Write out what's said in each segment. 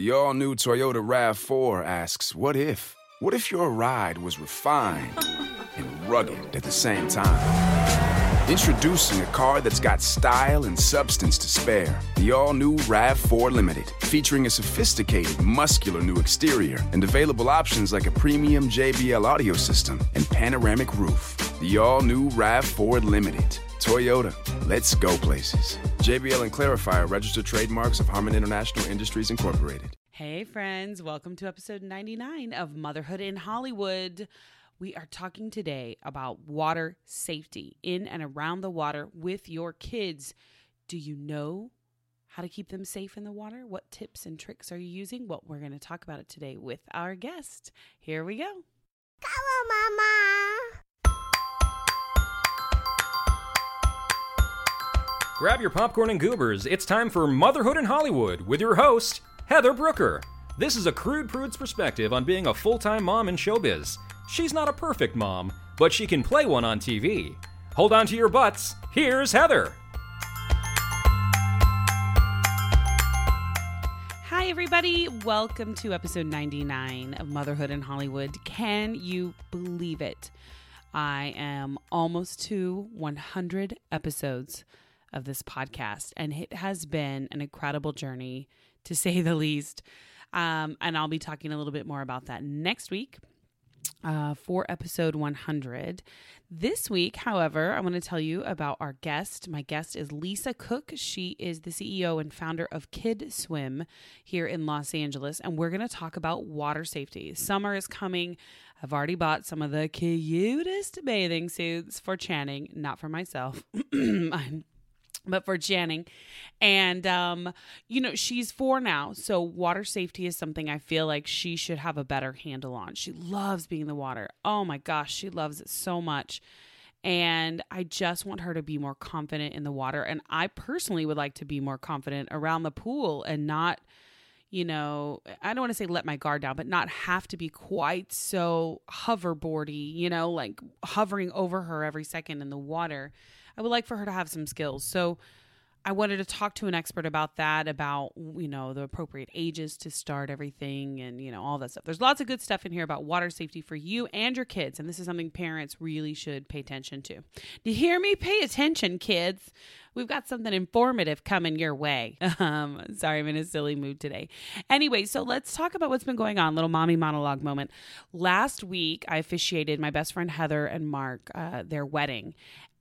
The all new Toyota RAV4 asks, What if? What if your ride was refined and rugged at the same time? Introducing a car that's got style and substance to spare. The all new RAV4 Limited, featuring a sophisticated, muscular new exterior and available options like a premium JBL audio system and panoramic roof. The all new RAV4 Limited. Toyota, let's go places. JBL and Clari-Fi registered trademarks of Harman International Industries Incorporated. Hey, friends, welcome to episode 99 of Motherhood in Hollywood. We are talking today about water safety in and around the water with your kids. Do you know how to keep them safe in the water? What tips and tricks are you using? Well, we're going to talk about it today with our guest. Here we go. Come on, Mama. Grab your popcorn and goobers. It's time for Motherhood in Hollywood with your host, Heather Brooker. This is a crude prude's perspective on being a full time mom in showbiz. She's not a perfect mom, but she can play one on TV. Hold on to your butts. Here's Heather. Hi, everybody. Welcome to episode 99 of Motherhood in Hollywood. Can you believe it? I am almost to 100 episodes of this podcast, and it has been an incredible journey to say the least. Um, and I'll be talking a little bit more about that next week uh, for episode 100. This week, however, I want to tell you about our guest. My guest is Lisa Cook. She is the CEO and founder of Kid Swim here in Los Angeles, and we're going to talk about water safety. Summer is coming. I've already bought some of the cutest bathing suits for Channing, not for myself. I'm but for Channing. And, um, you know, she's four now. So water safety is something I feel like she should have a better handle on. She loves being in the water. Oh my gosh, she loves it so much. And I just want her to be more confident in the water. And I personally would like to be more confident around the pool and not, you know, I don't want to say let my guard down, but not have to be quite so hoverboardy, you know, like hovering over her every second in the water. I would like for her to have some skills. So I wanted to talk to an expert about that, about, you know, the appropriate ages to start everything and, you know, all that stuff. There's lots of good stuff in here about water safety for you and your kids. And this is something parents really should pay attention to. Do you hear me? Pay attention, kids. We've got something informative coming your way. Um, sorry, I'm in a silly mood today. Anyway, so let's talk about what's been going on. Little mommy monologue moment. Last week, I officiated my best friend Heather and Mark uh, their wedding,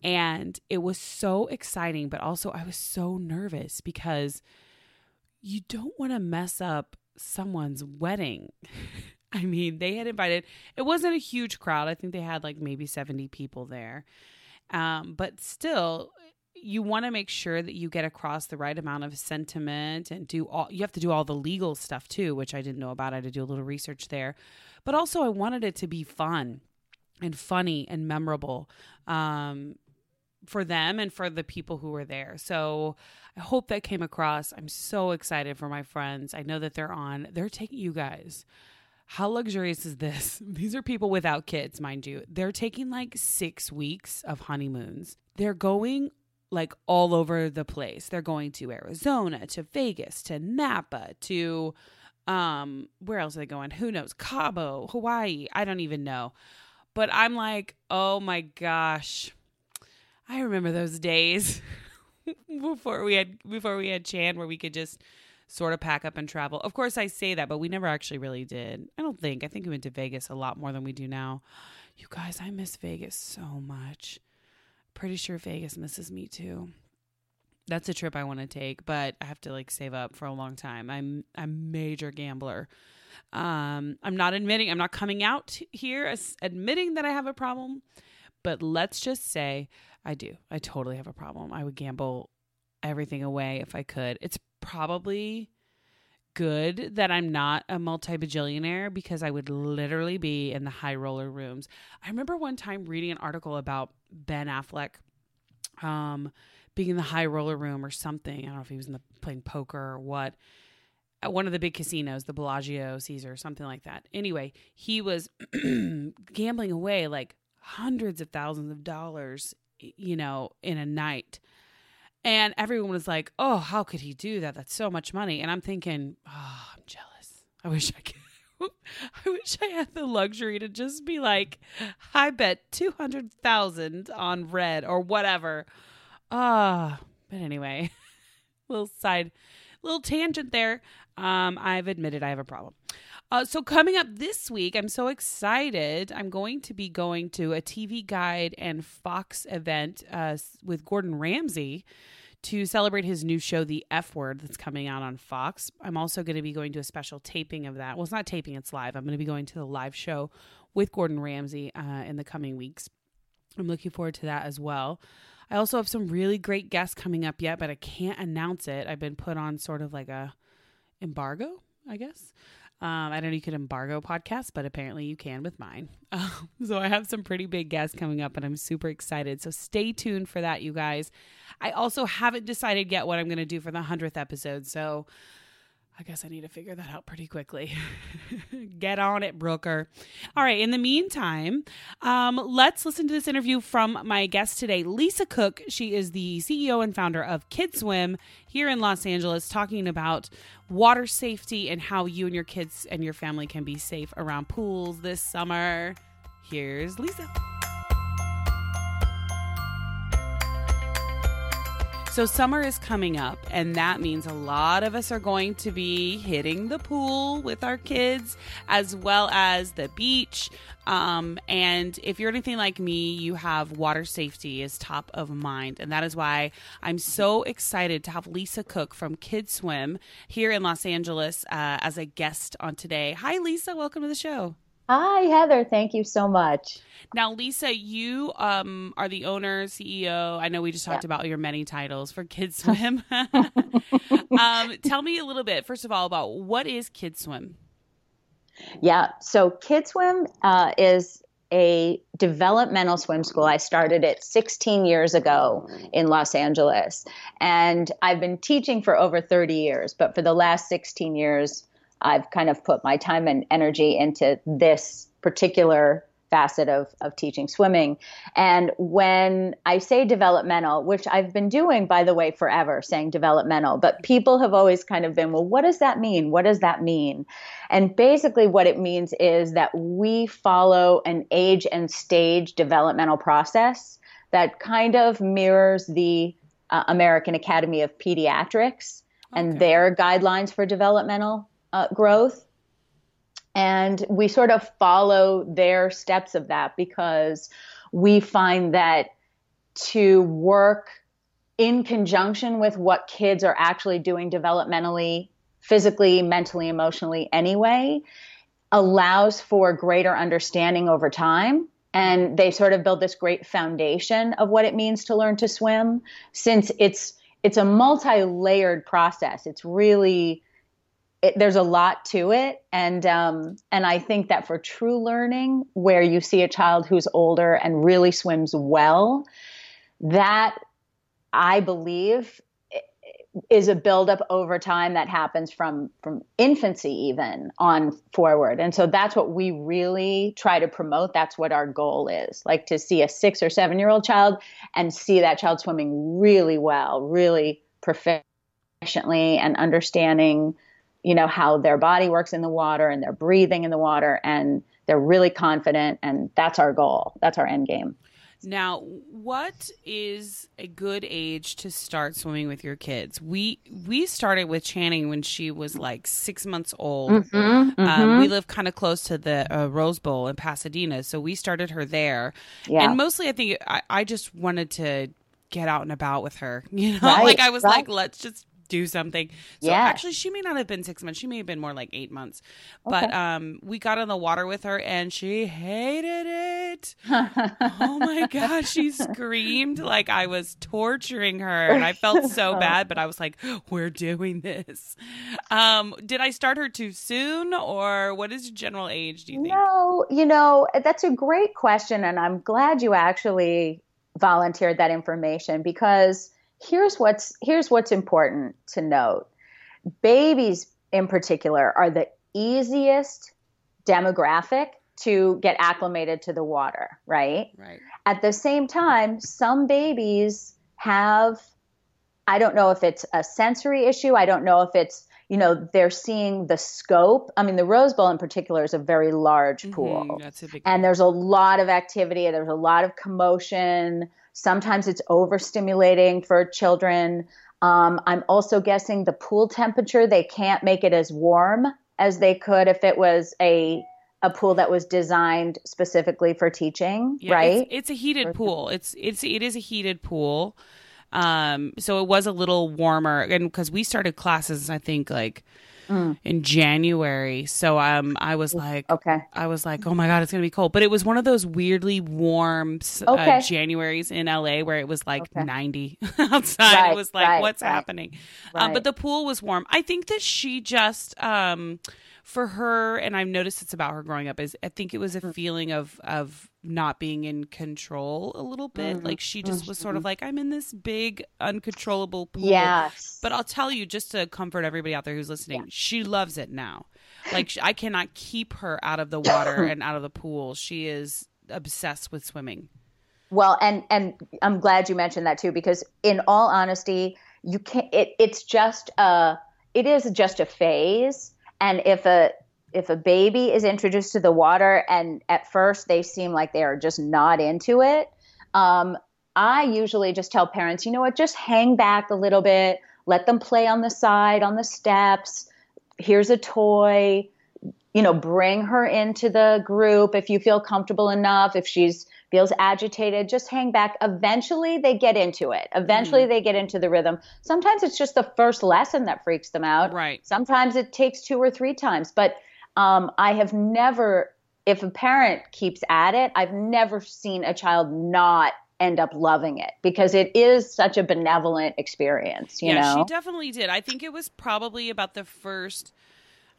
and it was so exciting, but also I was so nervous because you don't want to mess up someone's wedding. I mean, they had invited, it wasn't a huge crowd. I think they had like maybe 70 people there. Um, but still, you want to make sure that you get across the right amount of sentiment and do all you have to do all the legal stuff too which i didn't know about i had to do a little research there but also i wanted it to be fun and funny and memorable um, for them and for the people who were there. So I hope that came across. I'm so excited for my friends. I know that they're on. They're taking you guys. How luxurious is this? These are people without kids, mind you. They're taking like six weeks of honeymoons. They're going like all over the place. They're going to Arizona, to Vegas, to Napa, to um, where else are they going? Who knows? Cabo, Hawaii. I don't even know. But I'm like, oh my gosh I remember those days before we had before we had Chan where we could just sort of pack up and travel. Of course I say that, but we never actually really did. I don't think. I think we went to Vegas a lot more than we do now. You guys, I miss Vegas so much. Pretty sure Vegas misses me too. That's a trip I want to take, but I have to like save up for a long time. I'm I'm a major gambler. Um, I'm not admitting, I'm not coming out here as admitting that I have a problem, but let's just say I do. I totally have a problem. I would gamble everything away if I could. It's probably good that I'm not a multi bajillionaire because I would literally be in the high roller rooms. I remember one time reading an article about Ben Affleck um, being in the high roller room or something. I don't know if he was in the playing poker or what. At one of the big casinos, the Bellagio, Caesar, something like that. Anyway, he was gambling away like hundreds of thousands of dollars you know, in a night. And everyone was like, "Oh, how could he do that? That's so much money." And I'm thinking, "Oh, I'm jealous. I wish I could." I wish I had the luxury to just be like, I bet 200,000 on red or whatever. Ah, but anyway, little side, little tangent there. Um, I've admitted I have a problem. Uh, so coming up this week, I'm so excited. I'm going to be going to a TV Guide and Fox event uh, with Gordon Ramsay to celebrate his new show, The F Word, that's coming out on Fox. I'm also going to be going to a special taping of that. Well, it's not taping, it's live. I'm going to be going to the live show with Gordon Ramsay uh, in the coming weeks. I'm looking forward to that as well. I also have some really great guests coming up yet, but I can't announce it. I've been put on sort of like a embargo, I guess. Um, I don't know you could embargo podcasts, but apparently you can with mine. Um, so I have some pretty big guests coming up, and I'm super excited. So stay tuned for that, you guys. I also haven't decided yet what I'm going to do for the 100th episode. So I guess I need to figure that out pretty quickly. Get on it, Brooker. All right. In the meantime, um, let's listen to this interview from my guest today, Lisa Cook. She is the CEO and founder of KidSwim here in Los Angeles, talking about water safety and how you and your kids and your family can be safe around pools this summer. Here's Lisa. So, summer is coming up, and that means a lot of us are going to be hitting the pool with our kids as well as the beach. Um, and if you're anything like me, you have water safety is top of mind. And that is why I'm so excited to have Lisa Cook from Kids Swim here in Los Angeles uh, as a guest on today. Hi, Lisa. Welcome to the show. Hi, Heather. Thank you so much. Now, Lisa, you um, are the owner, CEO. I know we just talked yeah. about your many titles for KidSwim. um, tell me a little bit, first of all, about what is Kids Swim? Yeah, so KidSwim uh, is a developmental swim school. I started it 16 years ago in Los Angeles. And I've been teaching for over 30 years, but for the last 16 years, I've kind of put my time and energy into this particular facet of, of teaching swimming. And when I say developmental, which I've been doing, by the way, forever, saying developmental, but people have always kind of been, well, what does that mean? What does that mean? And basically, what it means is that we follow an age and stage developmental process that kind of mirrors the uh, American Academy of Pediatrics okay. and their guidelines for developmental uh, growth. And we sort of follow their steps of that because we find that to work in conjunction with what kids are actually doing developmentally, physically, mentally, emotionally anyway, allows for greater understanding over time. And they sort of build this great foundation of what it means to learn to swim since it's it's a multi-layered process. It's really it, there's a lot to it, and um, and I think that for true learning, where you see a child who's older and really swims well, that I believe is a buildup over time that happens from from infancy even on forward. And so that's what we really try to promote. That's what our goal is like to see a six or seven year old child and see that child swimming really well really proficiently and understanding you know how their body works in the water and they're breathing in the water and they're really confident and that's our goal that's our end game now what is a good age to start swimming with your kids we we started with channing when she was like six months old mm-hmm, um, mm-hmm. Um, we live kind of close to the uh, rose bowl in pasadena so we started her there yeah. and mostly i think I, I just wanted to get out and about with her you know right, like i was right. like let's just do something. So yeah. actually she may not have been six months. She may have been more like eight months. Okay. But um we got in the water with her and she hated it. oh my gosh, she screamed like I was torturing her and I felt so bad, but I was like, We're doing this. Um, did I start her too soon or what is your general age, do you think? No, you know, that's a great question and I'm glad you actually volunteered that information because here's what's here's what's important to note. Babies in particular are the easiest demographic to get acclimated to the water, right? Right. At the same time, some babies have I don't know if it's a sensory issue. I don't know if it's you know they're seeing the scope. I mean, the Rose Bowl in particular is a very large pool, Mhm, that's a big and there's a lot of activity. There's a lot of commotion. Sometimes it's overstimulating for children. Um, I'm also guessing the pool temperature. They can't make it as warm as they could if it was a a pool that was designed specifically for teaching, Yeah, right? It's, it's a heated pool. It's it's it is a heated pool. Um, so it was a little warmer, and because we started classes, I think like Mm. in January. So um, I was like, okay. I was like, oh my god, it's gonna be cold. But it was one of those weirdly warm Okay. uh, Januaries in LA where it was like Okay. 90 outside. Right, it was like, right, what's right. happening? Um, but the pool was warm. I think that she just, um, for her, and I've noticed it's about her growing up. Is I think it was a Mm. feeling of of not being in control a little bit. Mm-hmm. Like she just was sort of like, I'm in this big uncontrollable pool. Yes. But I'll tell you, just to comfort everybody out there who's listening, she loves it now. Like I cannot keep her out of the water and out of the pool. She is obsessed with swimming. Well, and and I'm glad you mentioned that too, because in all honesty, you can not It, it's just a. It is just a phase, and if a if a baby is introduced to the water and at first they seem like they are just not into it, um, I usually just tell parents, you know what, just hang back a little bit, let them play on the side, on the steps. Here's a toy. You know bring her into the group if you feel comfortable enough. If she's feels agitated just hang back. Eventually they get into it. Eventually they get into the rhythm. Sometimes it's just the first lesson that freaks them out. Right. sometimes it takes two or three times. But um, i have never if a parent keeps at it i've never seen a child not end up loving it because it is such a benevolent experience you yeah, know? she definitely did. I think it was probably about the first,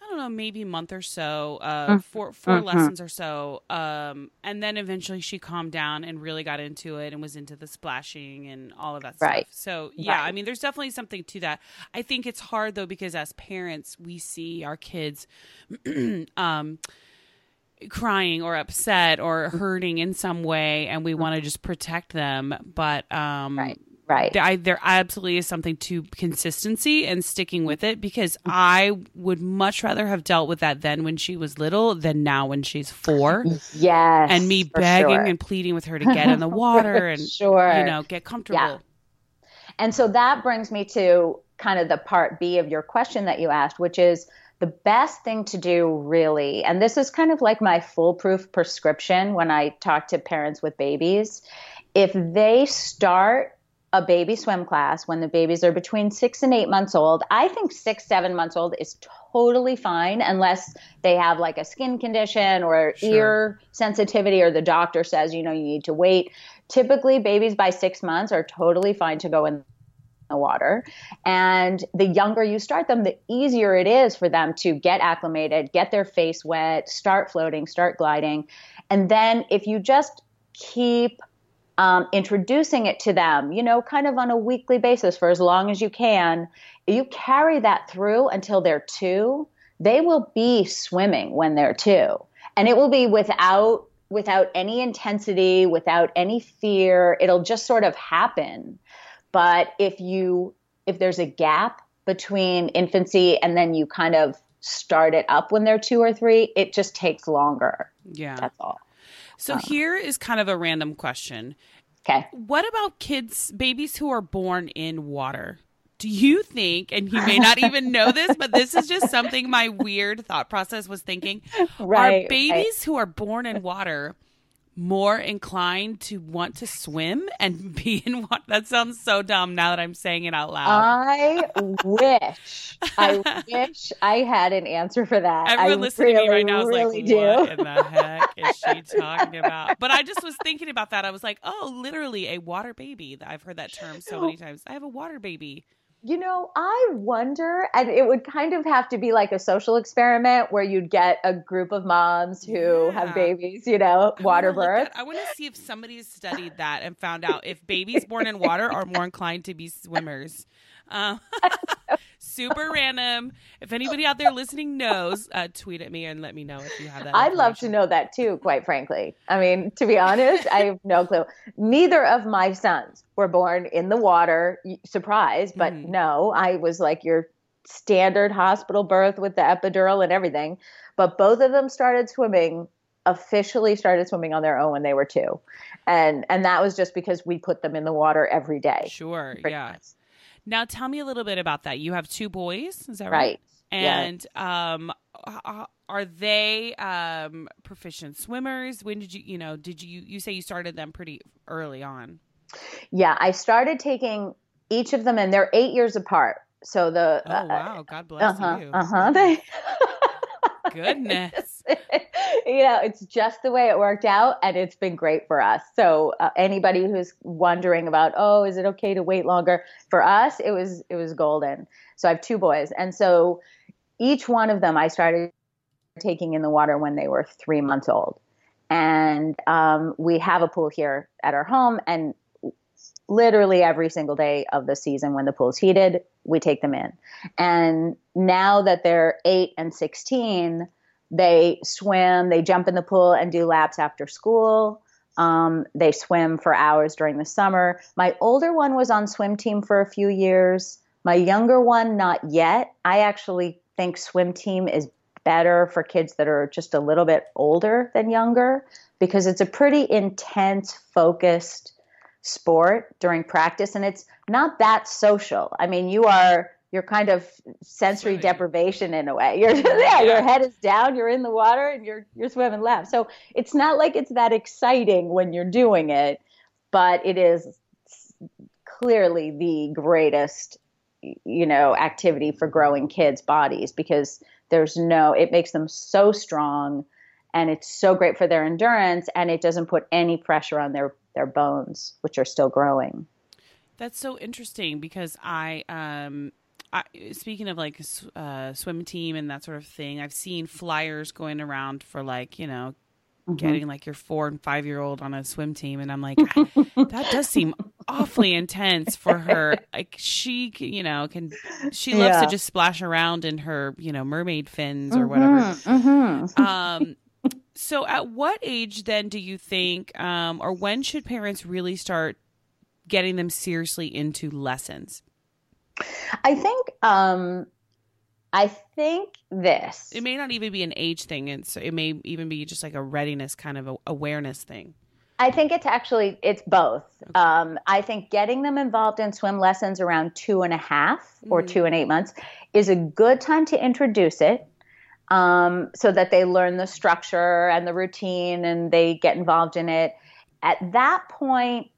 I don't know, maybe a month or so, uh, Mm. four 4 Mm-hmm. lessons or so, um, and then eventually she calmed down and really got into it and was into the splashing and all of that Right. stuff. So yeah, Right. I mean, there's definitely something to that. I think it's hard though because as parents, we see our kids. um crying or upset or Mm-hmm. hurting in some way and we want to just protect them but um right right I, there absolutely is something to consistency and sticking with it because. I would much rather have dealt with that then when she was little than now when she's four. yes And me begging sure. and pleading with her to get in the water and Sure. you know get comfortable. yeah. And so that brings me to kind of the part B of your question that you asked, which is the best thing to do, really. And this is kind of like my foolproof prescription when I talk to parents with babies. If they start a baby swim class when the babies are between six and eight months old, I think six, seven months old is totally fine unless they have like a skin condition or Sure. ear sensitivity or the doctor says, you know, you need to wait. Typically, babies by six months are totally fine to go in the water. And the younger you start them, the easier it is for them to get acclimated, get their face wet, start floating, start gliding. And then if you just keep um, introducing it to them, you know, kind of on a weekly basis for as long as you can, you carry that through until they're two, they will be swimming when they're two. And it will be without without any intensity, without any fear. It'll just sort of happen. But if you if there's a gap between infancy and then you kind of start it up when they're two or three, it just takes longer. Yeah. That's all. So uh-huh. here is kind of a random question. Okay. What about kids, babies who are born in water? Do you think, and you may not even know this, but this is just something my weird thought process was thinking. Right, are babies who are born in water more inclined to want to swim and be in water? That sounds so dumb now that I'm saying it out loud. I wish, I wish I had an answer for that. Everyone I listening really, to me right now is really like, do. what in the heck is she talking about? But I just was thinking about that. I was like, oh, literally a water baby. I've heard that term so many times. I have a water baby. You know, I wonder, and it would kind of have to be like a social experiment where you'd get a group of moms who Yeah. have babies, you know, I water birth. I want to see if somebody's studied that and found out if babies born in water are more inclined to be swimmers. Um, super random. If anybody out there listening knows, uh, tweet at me and let me know if you have that. I'd love to know that too, quite frankly. I mean, to be honest, I have no clue. Neither of my sons were born in the water. Surprise, but Mhm. no, I was like your standard hospital birth with the epidural and everything. But both of them started swimming, officially started swimming on their own when they were two. And and that was just because we put them in the water every day. Sure. Yeah. much. Now tell me a little bit about that. You have two boys, is that right? Right. And um, are they um proficient swimmers? When did you, you know, did you you say you started them pretty early on? Yeah, I started taking each of them and they're 8 years apart. So the Oh wow, God bless uh-huh, you. uh-huh. They Goodness. you know, it's just the way it worked out, and it's been great for us. So uh, anybody who's wondering about, oh, is it okay to wait longer? For us, it was it was golden. So I have two boys, and so each one of them I started taking in the water when they were three months old, and um, we have a pool here at our home, and literally every single day of the season when the pool's heated, we take them in. And now that they're eight and 16, they swim, they jump in the pool and do laps after school. Um, they swim for hours during the summer. My older one was on swim team for a few years. My younger one, not yet. I actually think swim team is better for kids that are just a little bit older than younger because it's a pretty intense, focused sport during practice and it's not that social. I mean, you are you're kind of sensory Swimming. deprivation in a way. You're yeah, your head is down, you're in the water and you're you're swimming laps. So it's not like it's that exciting when you're doing it, but it is clearly the greatest you know activity for growing kids bodies because there's no it makes them so strong and it's so great for their endurance and it doesn't put any pressure on their their bones which are still growing That's so interesting because I, um, I speaking of like uh, swim team and that sort of thing, I've seen flyers going around for like you know getting like your four and five year old on a swim team, and I'm like, that does seem awfully intense for her. Like she, you know, can she loves Yeah. to just splash around in her you know mermaid fins or whatever. mm-hmm. Um, so, at what age then do you think, um, or when should parents really start getting them seriously into lessons? i think um i think this It may not even be an age thing, and so it may even be just like a readiness kind of a awareness thing. I think it's actually it's both. Um, I think getting them involved in swim lessons around two and a half or two and eight months is a good time to introduce it, um, so that they learn the structure and the routine and they get involved in it. At that point,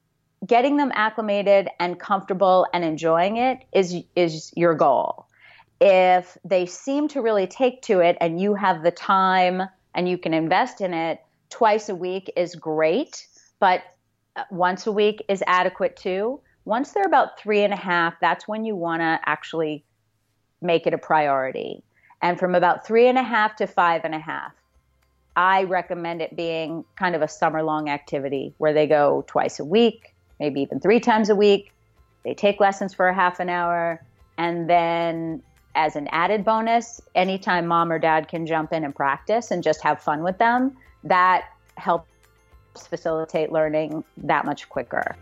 getting them acclimated and comfortable and enjoying it is is your goal. If they seem to really take to it and you have the time and you can invest in it, twice a week is great, but uh, once a week is adequate too. Once they're about three and a half, that's when you want to actually make it a priority. And from about three and a half to five and a half, I recommend it being kind of a summer long activity where they go twice a week, maybe even three times a week. They take lessons for a half an hour. And then, as an added bonus, anytime mom or dad can jump in and practice and just have fun with them, that helps facilitate learning that much quicker.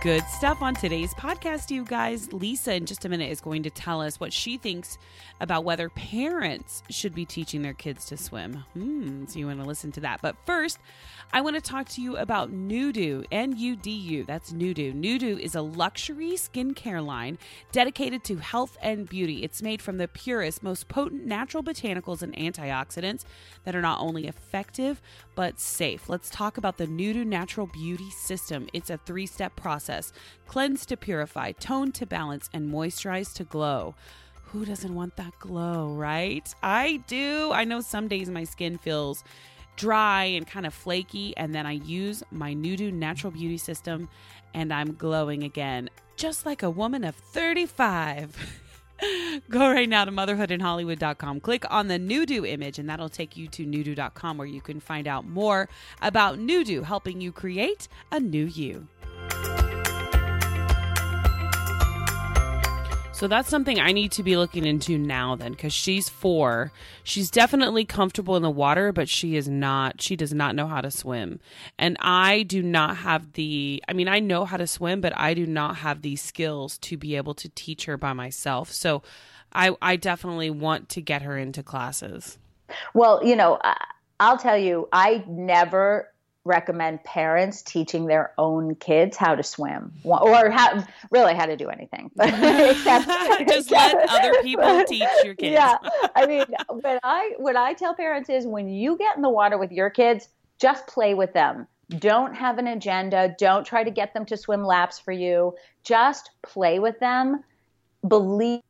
Good stuff on today's podcast, you guys. Lisa, in just a minute, is going to tell us what she thinks about whether parents should be teaching their kids to swim. Hmm, so you want to listen to that. But first, I want to talk to you about Nudu, N U D U. That's Nudu. Nudu is a luxury skincare line dedicated to health and beauty. It's made from the purest, most potent natural botanicals and antioxidants that are not only effective but safe. Let's talk about the Nudu Natural Beauty System. It's a three step process cleanse to purify, tone to balance, and moisturize to glow. Who doesn't want that glow, right? I do. I know some days my skin feels dry and kind of flaky, and then I use my Nudu Natural Beauty System and I'm glowing again, just like a woman of 35. Go right now to motherhoodinhollywood.com. Click on the Nudu image, and that'll take you to nudu.com where you can find out more about Nudu helping you create a new you. So that's something I need to be looking into now then because she's 4. She's definitely comfortable in the water, but she is not she does not know how to swim. And I do not have the I mean I know how to swim, but I do not have the skills to be able to teach her by myself. So I I definitely want to get her into classes. Well, you know, I'll tell you, I never recommend parents teaching their own kids how to swim or how, really how to do anything. except, Just except, let other people teach your kids. Yeah. I mean, what I, what I tell parents is when you get in the water with your kids, just play with them. Don't have an agenda. Don't try to get them to swim laps for you. Just play with them. Believe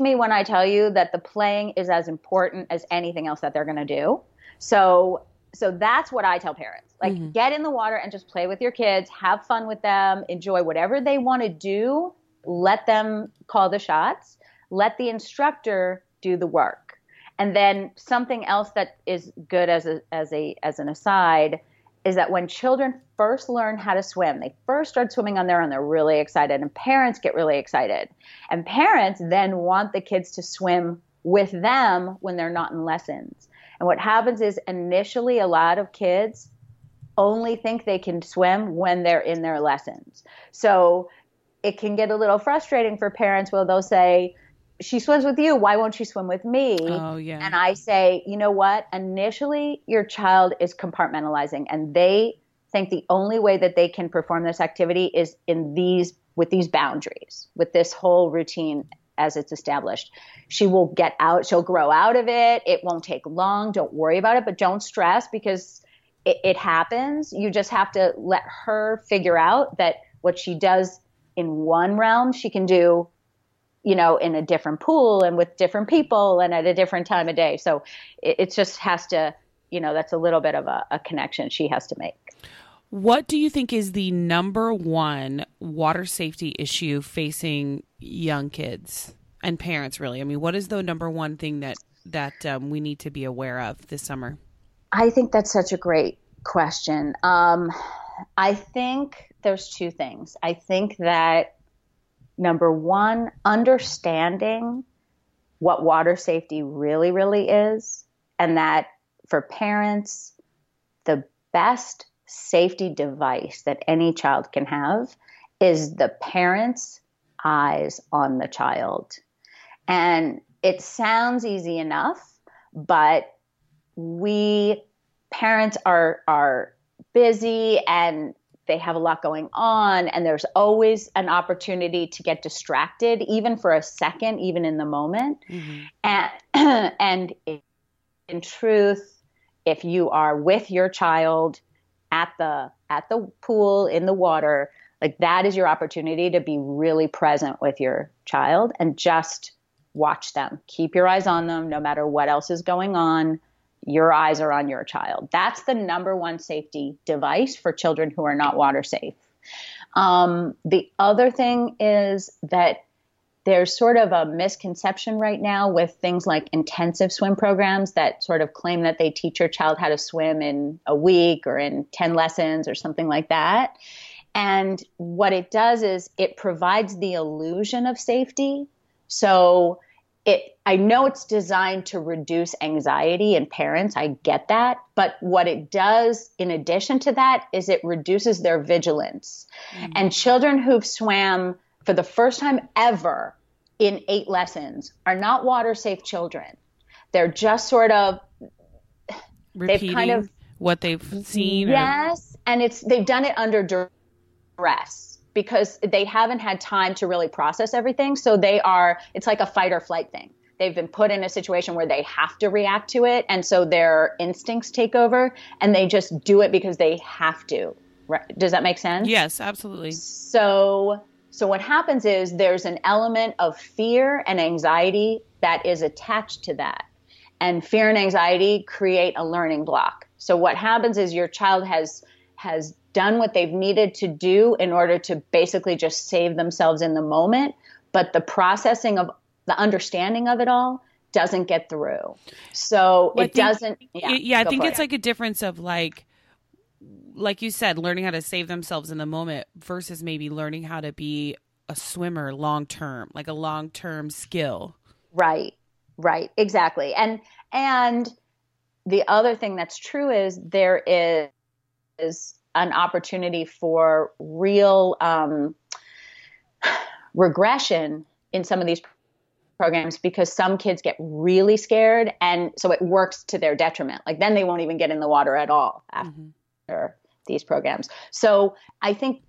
me when I tell you that the playing is as important as anything else that they're going to do. So so that's what I tell parents. Like mm-hmm. get in the water and just play with your kids, have fun with them, enjoy whatever they want to do, let them call the shots, let the instructor do the work. And then something else that is good as a as a as an aside is that when children first learn how to swim, they first start swimming on their own, they're really excited and parents get really excited. And parents then want the kids to swim with them when they're not in lessons. And what happens is initially a lot of kids only think they can swim when they're in their lessons. So it can get a little frustrating for parents where they'll say, she swims with you. Why won't she swim with me? Oh, yeah. And I say, you know what? Initially, your child is compartmentalizing and they think the only way that they can perform this activity is in these, with these boundaries, with this whole routine as it's established. She will get out, she'll grow out of it. It won't take long. Don't worry about it, but don't stress because it, it happens. You just have to let her figure out that what she does in one realm, she can do, you know, in a different pool and with different people and at a different time of day. So it, it just has to, you know, that's a little bit of a, a connection she has to make. What do you think is the number one water safety issue facing young kids and parents? Really, I mean, what is the number one thing that that um, we need to be aware of this summer? I think that's such a great question. Um, I think there's two things. I think that number one, understanding what water safety really, really is, and that for parents, the best safety device that any child can have is the parent's eyes on the child. And it sounds easy enough, but we parents are are busy and they have a lot going on and there's always an opportunity to get distracted even for a second even in the moment mm-hmm. and and in truth if you are with your child at the at the pool in the water like that is your opportunity to be really present with your child and just watch them. Keep your eyes on them no matter what else is going on your eyes are on your child. That's the number one safety device for children who are not water safe. Um, the other thing is that there's sort of a misconception right now with things like intensive swim programs that sort of claim that they teach your child how to swim in a week or in 10 lessons or something like that. And what it does is it provides the illusion of safety. So it I know it's designed to reduce anxiety in parents. I get that. But what it does in addition to that is it reduces their vigilance. Mm-hmm. And children who've swam for the first time ever in eight lessons are not water safe children. They're just sort of repeating they've kind of, what they've seen. Yes, or... and it's they've done it under duress because they haven't had time to really process everything. So they are it's like a fight or flight thing. They've been put in a situation where they have to react to it, and so their instincts take over, and they just do it because they have to. Right? Does that make sense? Yes, absolutely. So so what happens is there's an element of fear and anxiety that is attached to that. And fear and anxiety create a learning block. So what happens is your child has has done what they've needed to do in order to basically just save themselves in the moment, but the processing of the understanding of it all doesn't get through. So well, it think, doesn't yeah, yeah I think it's it. like a difference of like like you said, learning how to save themselves in the moment versus maybe learning how to be a swimmer long term, like a long term skill. Right. Right. Exactly. And and the other thing that's true is there is, is an opportunity for real um, regression in some of these programs because some kids get really scared and so it works to their detriment like then they won't even get in the water at all after mm-hmm. These programs so i think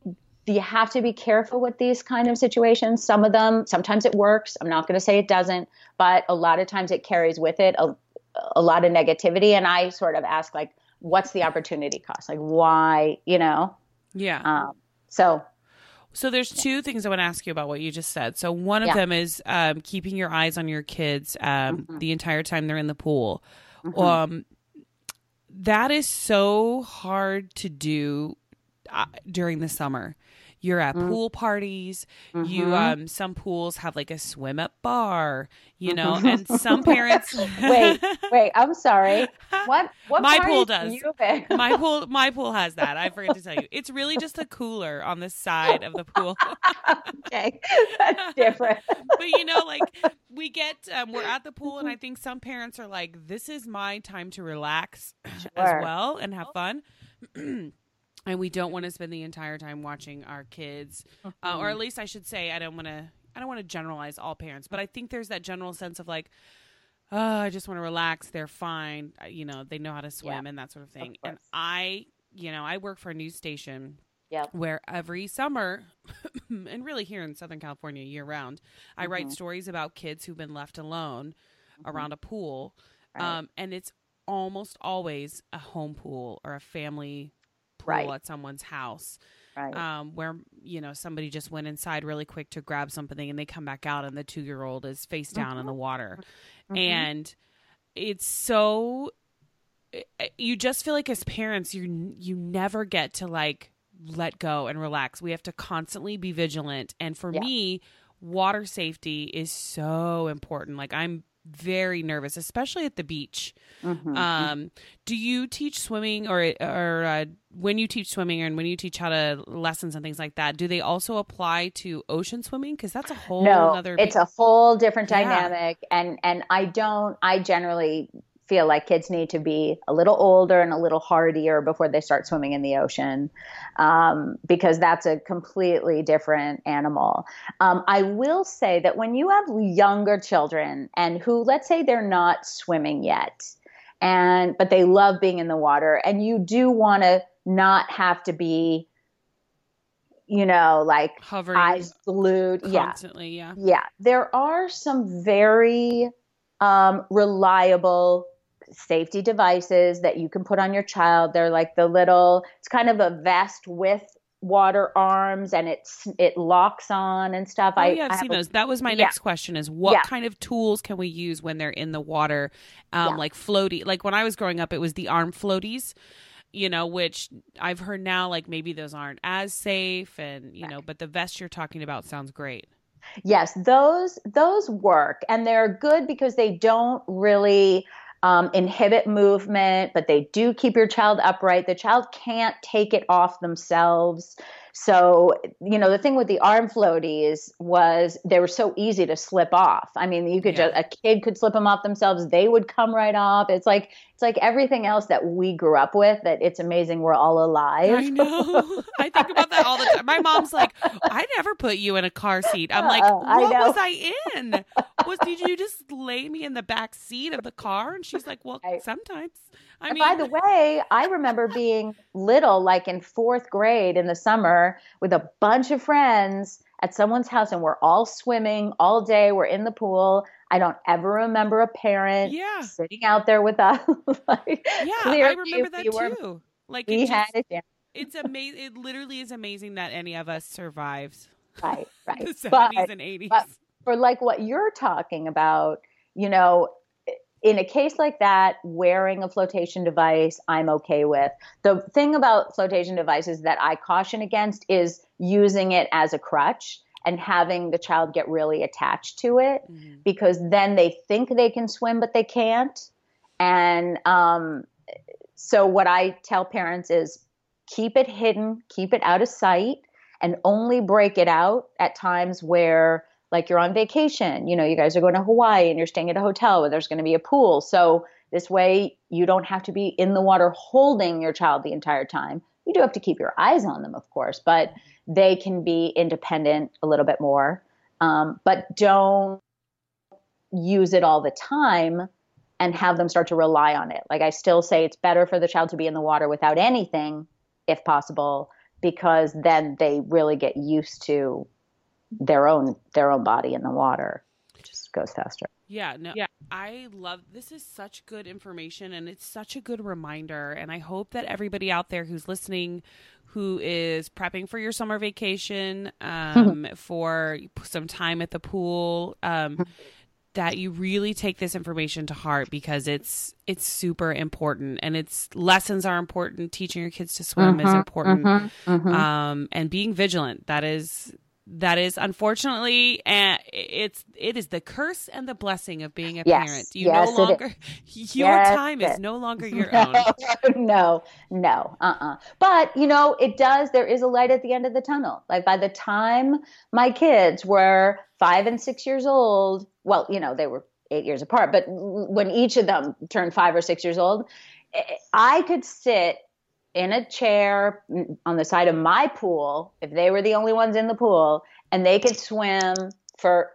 you have to be careful with these kind of situations some of them sometimes it works i'm not going to say it doesn't but a lot of times it carries with it a, a lot of negativity and i sort of ask like what's the opportunity cost like why you know yeah um, so so there's two things I want to ask you about what you just said. So one of yeah. them is um, keeping your eyes on your kids um, mm-hmm. the entire time they're in the pool. Mm-hmm. Um, that is so hard to do uh, during the summer you're at mm-hmm. pool parties. Mm-hmm. you um some pools have like a swim up bar you know mm-hmm. and some parents wait wait i'm sorry. What what my pool does. my pool my pool has that. I forget to tell you. It's really just a cooler on the side of the pool. Okay that's different. But you know like we get um, we're at the pool and i think some parents are like this is my time to relax sure. as well and have fun and we don't want to spend the entire time watching our kids uh, or at mm-hmm. least i should say i don't want to i don't want to generalize all parents but i think there's that general sense of like oh i just want to relax they're fine you know they know how to swim yeah. and that sort of thing of and i you know i work for a news station Yep. Where every summer, and really here in Southern California year round, I mm-hmm. write stories about kids who've been left alone mm-hmm. around a pool. Right. Um, and it's almost always a home pool or a family pool right. at someone's house. Right. Um, where you know somebody just went inside really quick to grab something and they come back out and the two year old is face down mm-hmm. in the water, mm-hmm. and it's so eh, eh, you just feel like as parents you you never get to like let go and relax. We have to constantly be vigilant, and for yeah. me, water safety is so important. Like I'm very nervous, especially at the beach. Mm-hmm. Um, do you teach swimming, or or uh, when you teach swimming, and when you teach how to lessons and things like that? Do they also apply to ocean swimming? Because that's a whole no, other. It's a whole different dynamic, yeah. and and I don't. I generally feel like kids need to be a little older and a little hardier before they start swimming in the ocean um, because that's a completely different animal. Um, I will say that when you have younger children and who, let's say, they're not swimming yet, and but they love being in the water, and you do want to not have to be you know, like Hovering eyes glued. Constantly, yeah. Yeah. Yeah. There are some very um, reliable safety devices that you can put on your child. They're like the little, it's kind of a vest with water arms and it's it locks on and stuff. Oh, I, yeah, I've I seen those. that was my yeah. next question is what yeah. kind of tools can we use when they're in the water? Um, yeah. like floaty. Like when I was growing up, it was the arm floaties you know, which I've heard now, like maybe those aren't as safe, and you know, but the vest you're talking about sounds great. Yes, those those work, and they're good because they don't really um, inhibit movement, but they do keep your child upright. The child can't take it off themselves. So, you know, the thing with the arm floaties was they were so easy to slip off. I mean, you could yeah. just, a kid could slip them off themselves. They would come right off. It's like, it's like everything else that we grew up with that it's amazing we're all alive. I know. I think about that all the time. My mom's like, I never put you in a car seat. I'm like, uh, what I was I in? Was did you just lay me in the back seat of the car? And she's like, well, I, sometimes. I mean, by the way, I remember being little, like in fourth grade in the summer, with a bunch of friends at someone's house, and we're all swimming all day. We're in the pool. I don't ever remember a parent yeah. sitting out there with us. like, yeah, I remember that we too. Like we had it. It's amazing. It literally is amazing that any of us survives. Right, right. the seventies and eighties. For like what you're talking about, you know, in a case like that, wearing a flotation device, I'm okay with. The thing about flotation devices that I caution against is using it as a crutch and having the child get really attached to it mm-hmm. because then they think they can swim, but they can't. And um, so, what I tell parents is keep it hidden, keep it out of sight, and only break it out at times where, like, you're on vacation. You know, you guys are going to Hawaii and you're staying at a hotel where there's going to be a pool. So this way, you don't have to be in the water holding your child the entire time. You do have to keep your eyes on them, of course, but they can be independent a little bit more. Um, but don't use it all the time and have them start to rely on it. Like I still say it's better for the child to be in the water without anything if possible because then they really get used to their own their own body in the water. It just goes faster. Yeah, no. Yeah. I love this is such good information and it's such a good reminder and I hope that everybody out there who's listening who is prepping for your summer vacation um, for some time at the pool um, that you really take this information to heart because it's it's super important and it's lessons are important teaching your kids to swim is important Um, and being vigilant that is that is unfortunately and it's it is the curse and the blessing of being a Yes. parent you Yes, no longer your Yes, time is no longer your own no, no, uh-uh. But you know, it does. There is a light at the end of the tunnel. Like by the time my kids were five and six years old, well, you know, they were eight years apart, but when each of them turned five or six years old, eh, I could sit in a chair on the side of my pool if they were the only ones in the pool, and they could swim for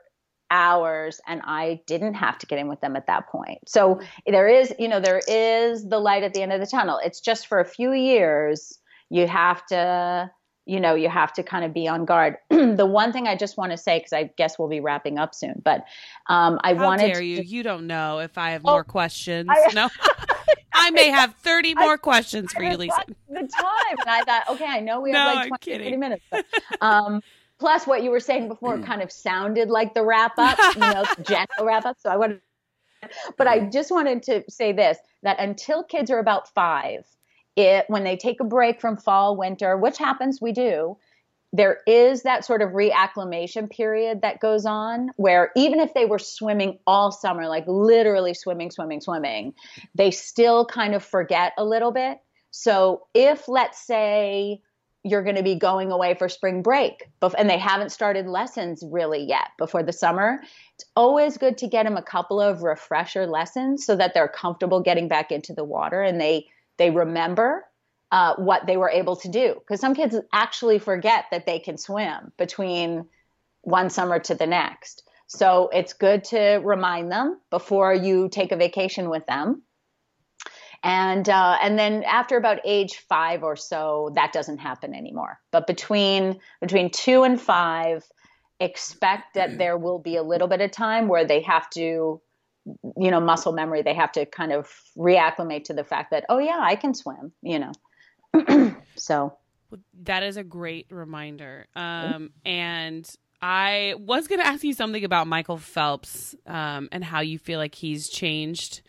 hours and I didn't have to get in with them at that point. So there is, you know, there is the light at the end of the tunnel. It's just for a few years you have to, you know, you have to kind of be on guard. the one thing I just want to say because I guess we'll be wrapping up soon, but um, I How wanted dare to, you? You don't know if I have Oh, more questions. I- no, I may have thirty more questions for you, Lisa. the time and I thought, okay, I know we have I'm like 20, 30 minutes. But, um, plus what you were saying before kind of sounded like the wrap up, you know, the gentle wrap up. So I wanted, but I just wanted to say this, that until kids are about five, it, when they take a break from fall, winter, which happens, we do, there is that sort of reacclimation period that goes on where even if they were swimming all summer, like literally swimming, swimming, swimming, they still kind of forget a little bit. So if, let's say, you're going to be going away for spring break and they haven't started lessons really yet before the summer, it's always good to get them a couple of refresher lessons so that they're comfortable getting back into the water and they they remember uh, what they were able to do. Because some kids actually forget that they can swim between one summer to the next. So it's good to remind them before you take a vacation with them. And uh, and then after about age five or so, that doesn't happen anymore. But between between two and five, expect that there will be a little bit of time where they have to you know muscle memory they have to kind of reacclimate to the fact that oh yeah i can swim you know so That is a great reminder. Um, and I was going to ask you something about Michael Phelps um, and how you feel like he's changed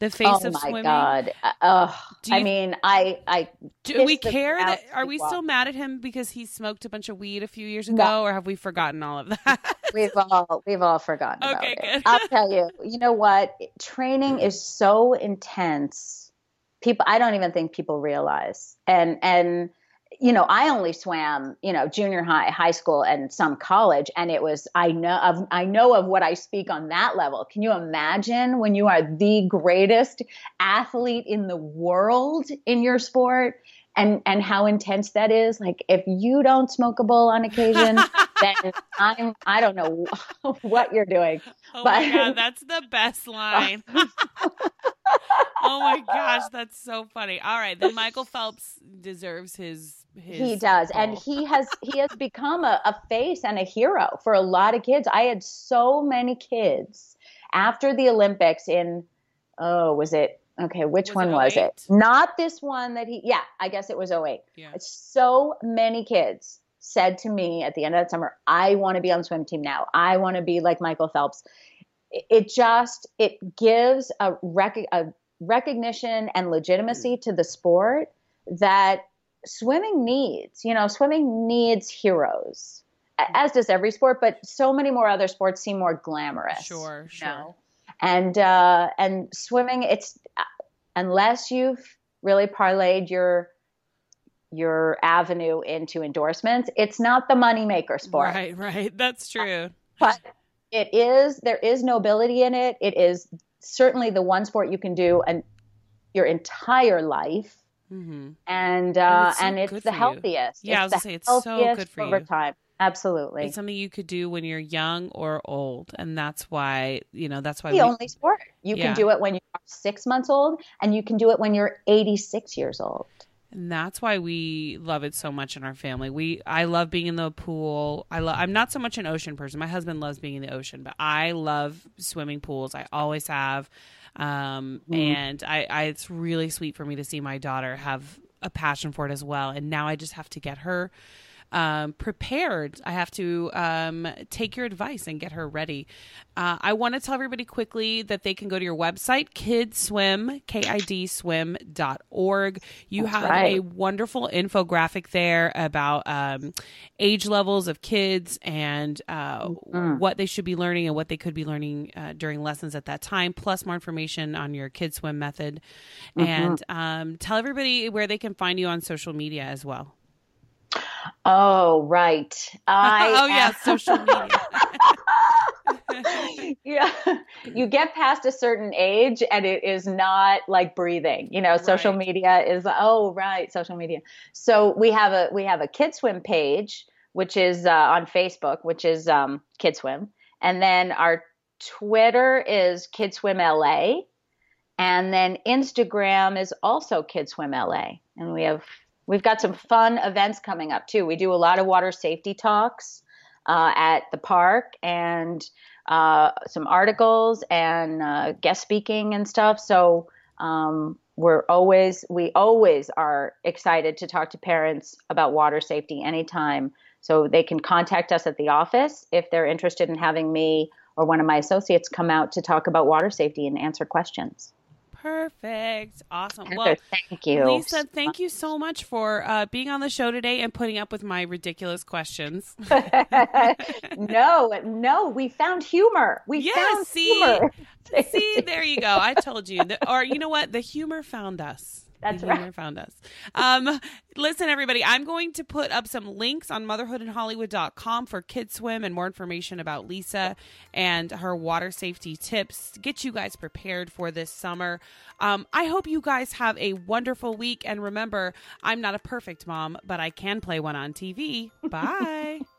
the face oh of my swimming. god uh, Do i mean i i Do we care that? Are we still mad at him because he smoked a bunch of weed a few years ago, No. or have we forgotten all of that? we've all we've all forgotten about Okay, it. good. I'll tell you. You know what? Training is so intense. People, I don't even think people realize. And and you know, I only swam, you know, junior high, high school, and some college, and it was I know of I know of what I speak on that level. Can you imagine when you are the greatest athlete in the world in your sport? And, and how intense that is. Like if you don't smoke a bowl on occasion, then I'm I don't know what you're doing. oh my god, that's the best line. oh my gosh, that's so funny. All right, then Michael Phelps deserves his. his He does, and he has he has become a, a face and a hero for a lot of kids. I had so many kids after the Olympics in oh was it okay which Was one it was it? Oh Not this one that he yeah I guess it was 08. Yeah. So many kids said to me at the end of that summer, I want to be on the swim team now. I want to be like Michael Phelps. It- It just it gives a, rec- a recognition and legitimacy mm. to the sport that swimming needs. You know, swimming needs heroes, mm. as does every sport, but so many more other sports seem more glamorous. Sure, you sure. know? And uh, and swimming, it's uh, unless you've really parlayed your your avenue into endorsements. It's not the moneymaker sport. Right, right. That's uh, true. But it is there is nobility in it. It is certainly the one sport you can do and your entire life. Mm-hmm. And uh, And and it's it's, so the for you. healthiest. Yeah, I was it's gonna say, it's so good for over you. time. Absolutely. It's something you could do when you're young or old, and that's why you know that's why the we, only sport. You Yeah. can do it when you're six months old, and you can do it when you're 86 years old. And that's why we love it so much in our family. We I love being in the pool. I love I'm not so much an ocean person. My husband loves being in the ocean, but I love swimming pools. I always have. Um and I, I it's really sweet for me to see my daughter have a passion for it as well. And now I just have to get her um, prepared. I have to um, take your advice and get her ready. Uh, I want to tell everybody quickly that they can go to your website, kidswim, K-I-D swim.org. You have a wonderful infographic there about um, age levels of kids and uh, what they should be learning and what they could be learning uh, during lessons at that time, plus more information on your Kids Swim method. And um, tell everybody where they can find you on social media as well. Oh, right. I oh, yeah, social media. yeah. You get past a certain age and it is not like breathing. You know, social Right. media is oh right, social media. So we have a we have a Kid Swim page, which is uh, on Facebook, which is um, Kid Swim, and then our Twitter is Kid Swim LA, and then Instagram is also Kid Swim LA, and we have we've got some fun events coming up too. We do a lot of water safety talks uh, at the park and uh, some articles and uh, guest speaking and stuff. So um, we're always we always are excited to talk to parents about water safety anytime. So they can contact us at the office if they're interested in having me or one of my associates come out to talk about water safety and answer questions. Perfect. Awesome. Heather, Well, thank you. Lisa, thank you so much for uh, being on the show today and putting up with my ridiculous questions. no, no, we found humor. We Yeah, found see? humor. See, there you go. I told you. The, or you know what? The humor found us. That's right. humor found us. Um, listen, everybody, I'm going to put up some links on motherhoodandhollywood.com for Kids Swim and more information about Lisa and her water safety tips get you guys prepared for this summer. Um, I hope you guys have a wonderful week. And remember, I'm not a perfect mom, but I can play one on TV. Bye.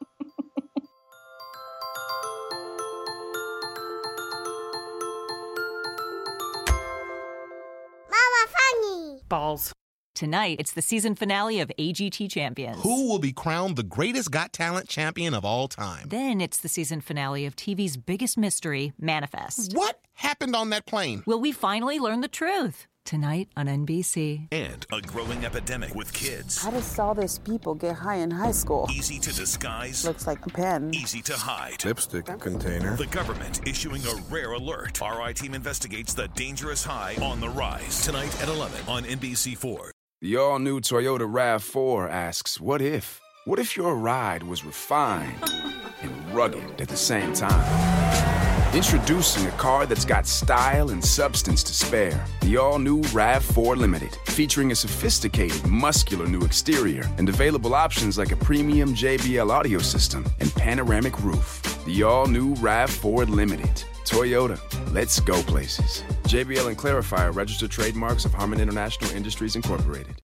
Balls. Tonight, it's the season finale of AGT Champions. Who will be crowned the greatest Got Talent champion of all time? Then it's the season finale of TV's biggest mystery, Manifest. What happened on that plane? Will we finally learn the truth? Tonight on NBC. And a growing epidemic with kids. How does all these people get high in high school? Easy to disguise, Looks like a pen. easy to hide. Lipstick container. The government issuing a rare alert. RI team investigates the dangerous high on the rise. Tonight at 11 on NBC4. The all new Toyota RAV4 asks, What if? What if your ride was refined and rugged at the same time? Introducing a car that's got style and substance to spare. The all new RAV4 Limited, featuring a sophisticated, muscular new exterior and available options like a premium JBL audio system and panoramic roof. The all new RAV4 Limited. Toyota, let's go places. JBL and Clari-Fi registered trademarks of Harman International Industries Incorporated.